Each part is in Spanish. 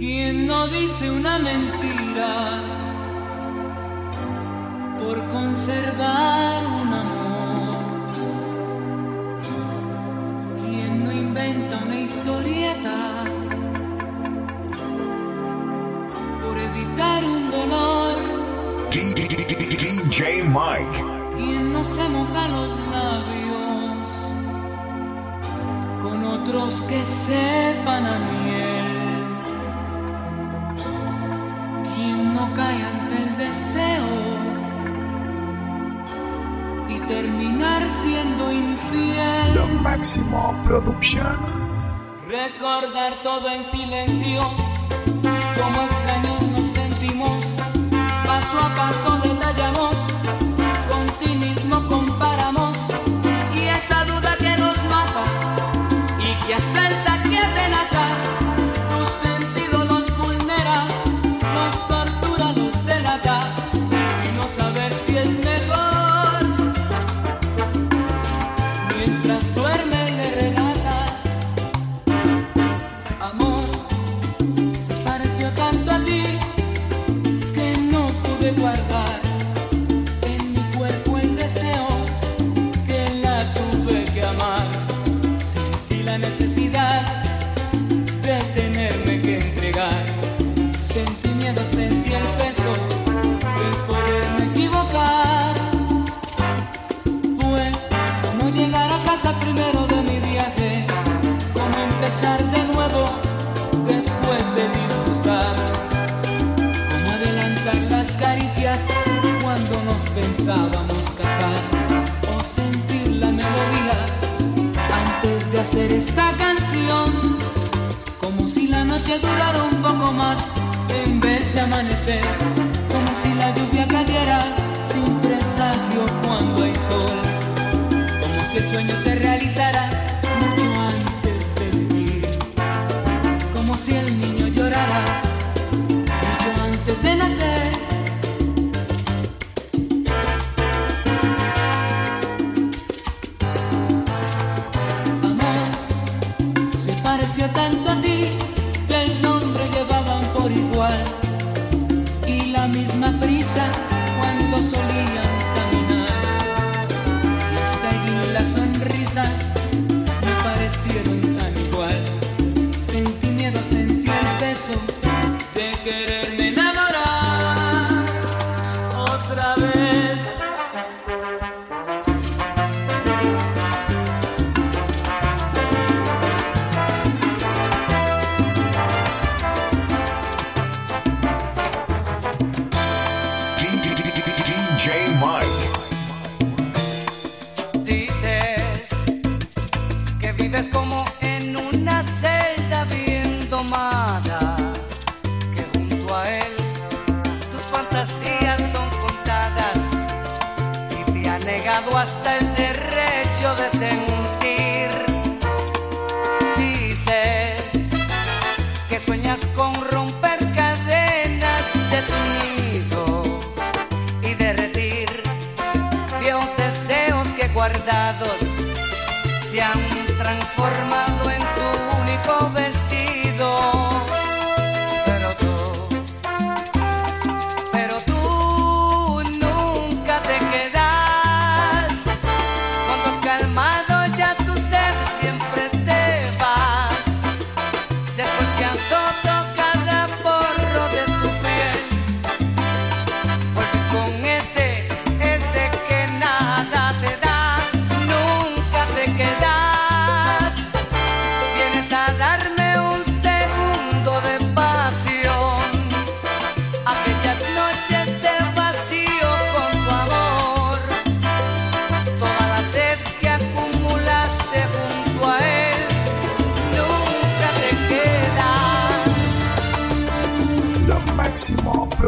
¿Quién no dice una mentira por conservar un amor? ¿Quién no inventa una historieta por evitar un dolor? DJ Mike. ¿Quién no se moja los labios con otros que sepan a miel? Cae ante el deseo y terminar siendo infiel? Lo máximo production. Recordar todo en silencio, como extraños nos sentimos, paso a paso detallamos, con cinismo comparamos, y esa duda que nos mata y que asalta, empezar de nuevo después de disgustar, como adelantar las caricias cuando nos pensábamos casar, o sentir la melodía antes de hacer esta canción, como si la noche durara un poco más en vez de amanecer, como si la lluvia cayera sin presagio cuando hay sol. Como si el sueño se realizara de nacer. Otra vez. De sentir. Dices que sueñas con romper cadenas de tu nido y derretir viejos deseos que guardados se han transformado Después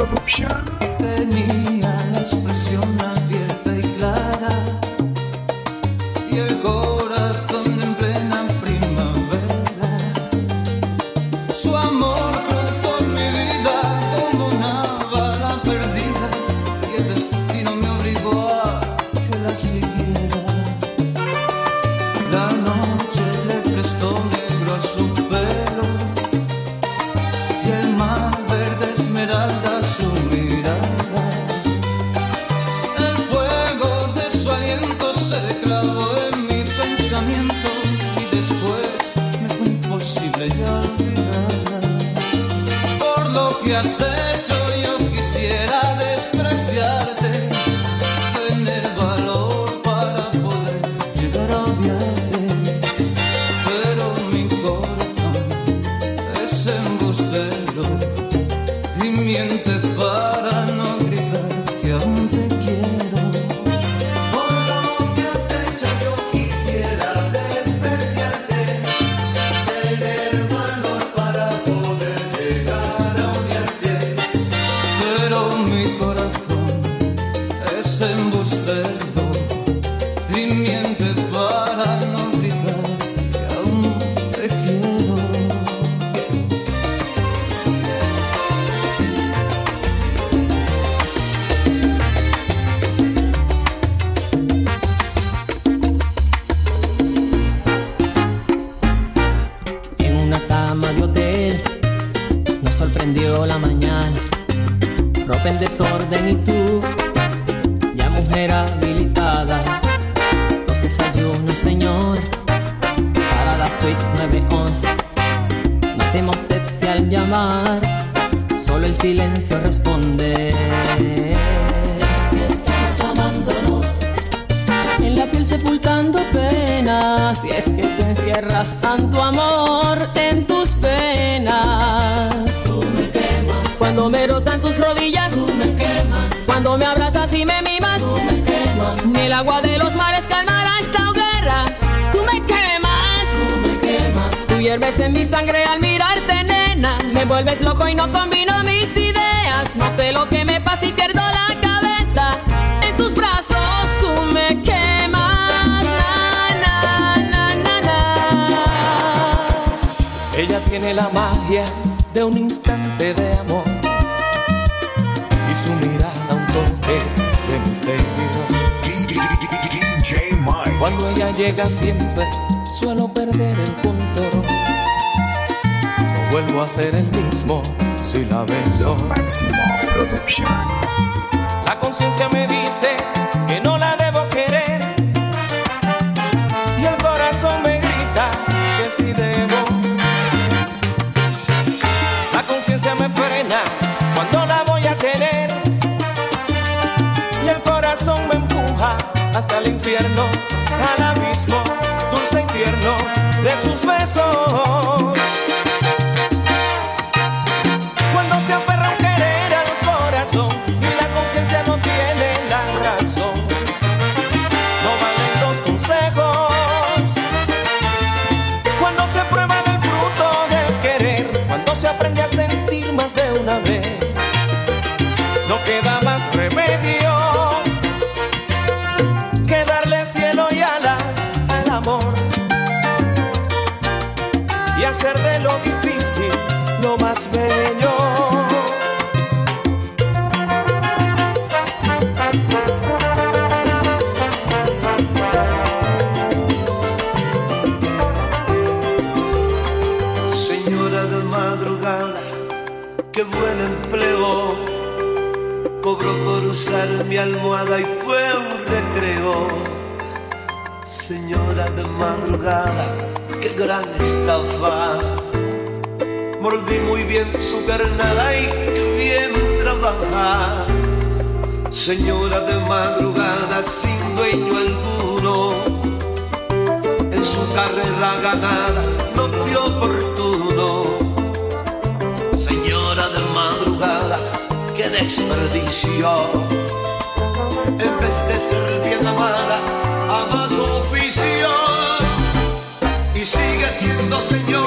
máximo has hecho yo quisiera despreciarte, nos sorprendió la mañana. Ropa en desorden y tú, ya mujer habilitada. Los desayunos, señor, para la suite 911. No si al llamar, solo el silencio responde. Es que estamos amándonos en la piel sepultando penas. Y es que tú encierras tanto amor en tus penas. Cuando me rozan tus rodillas, tú me quemas. Cuando me abrazas y me mimas, tú me quemas. Ni el agua de los mares calmará esta hoguera. Tú me quemas. Tú me quemas. Tú hierves en mi sangre al mirarte, nena. Me vuelves loco y no combino mis ideas. No sé lo que me pasa y pierdo la cabeza. En tus brazos tú me quemas. Na, na, na, na, na. Ella tiene la magia de un Cuando ella llega siempre suelo perder el control. No vuelvo a ser el mismo si la beso. La conciencia me dice que no la debo querer y el corazón me grita que sí debo. La conciencia me frena cuando la voy a tener y el corazón me empuja hasta el infierno, al abismo dulce y de sus besos. Mi almohada y fue un recreo. Señora de madrugada, qué gran estafa. Mordí muy bien su carnada y qué bien trabaja. Señora de madrugada, sin dueño alguno en su carrera ganada no fue oportuno. Señora de madrugada, qué desperdicio. Ser bien amada, ama su oficio. Y sigue siendo señora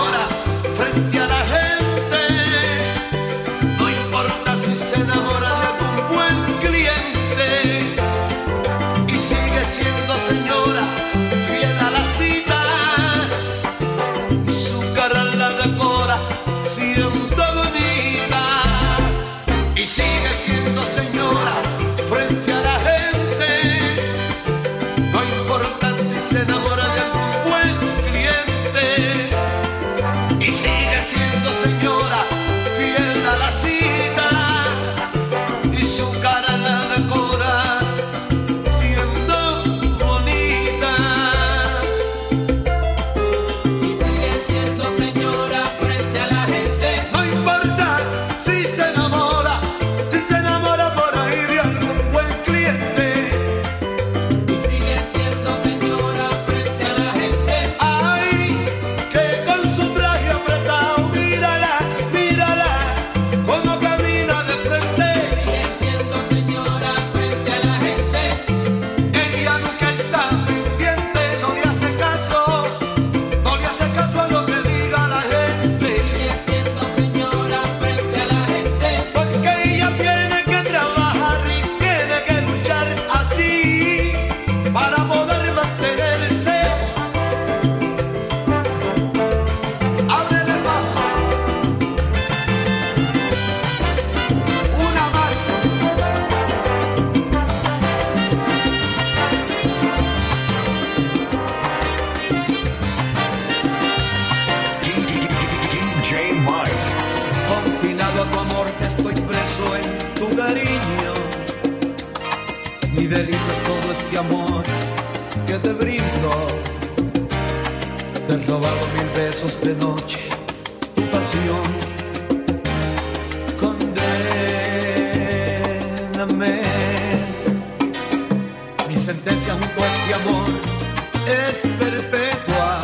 han robado mil besos de noche, tu pasión. Condéname. Mi sentencia junto a este amor es perpetua.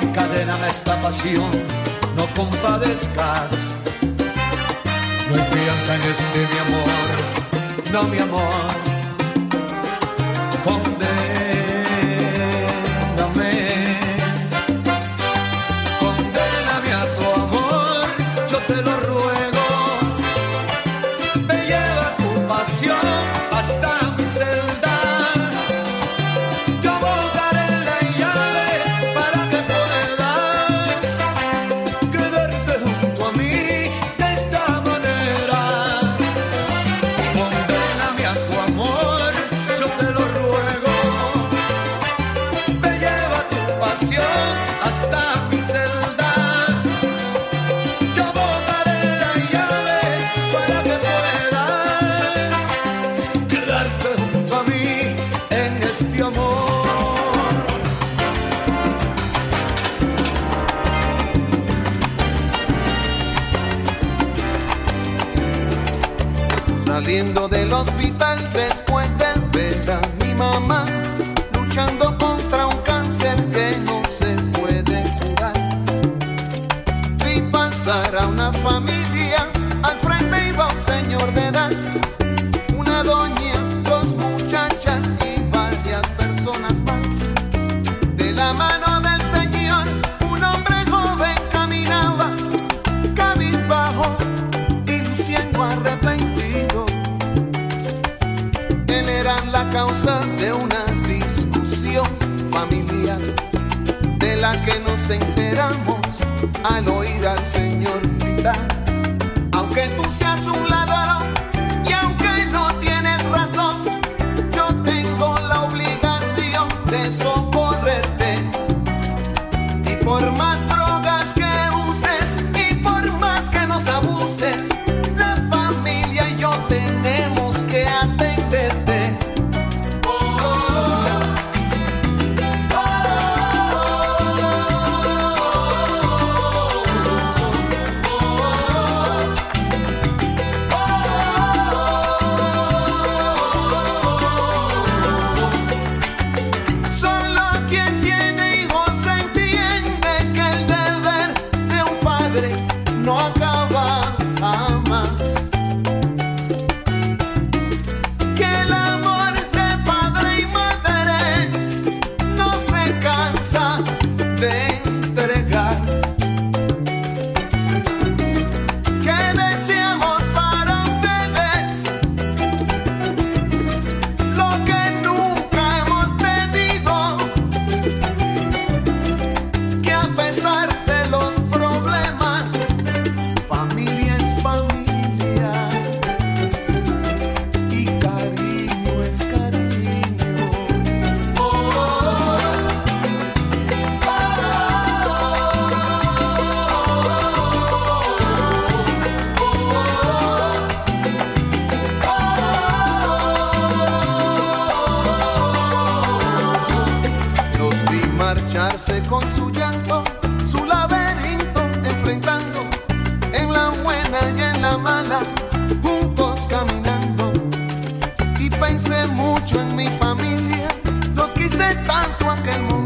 Encadéname esta pasión, no compadezcas. No hay fianza en este mi amor, no mi amor. Saliendo del hospital por. aquel mundo.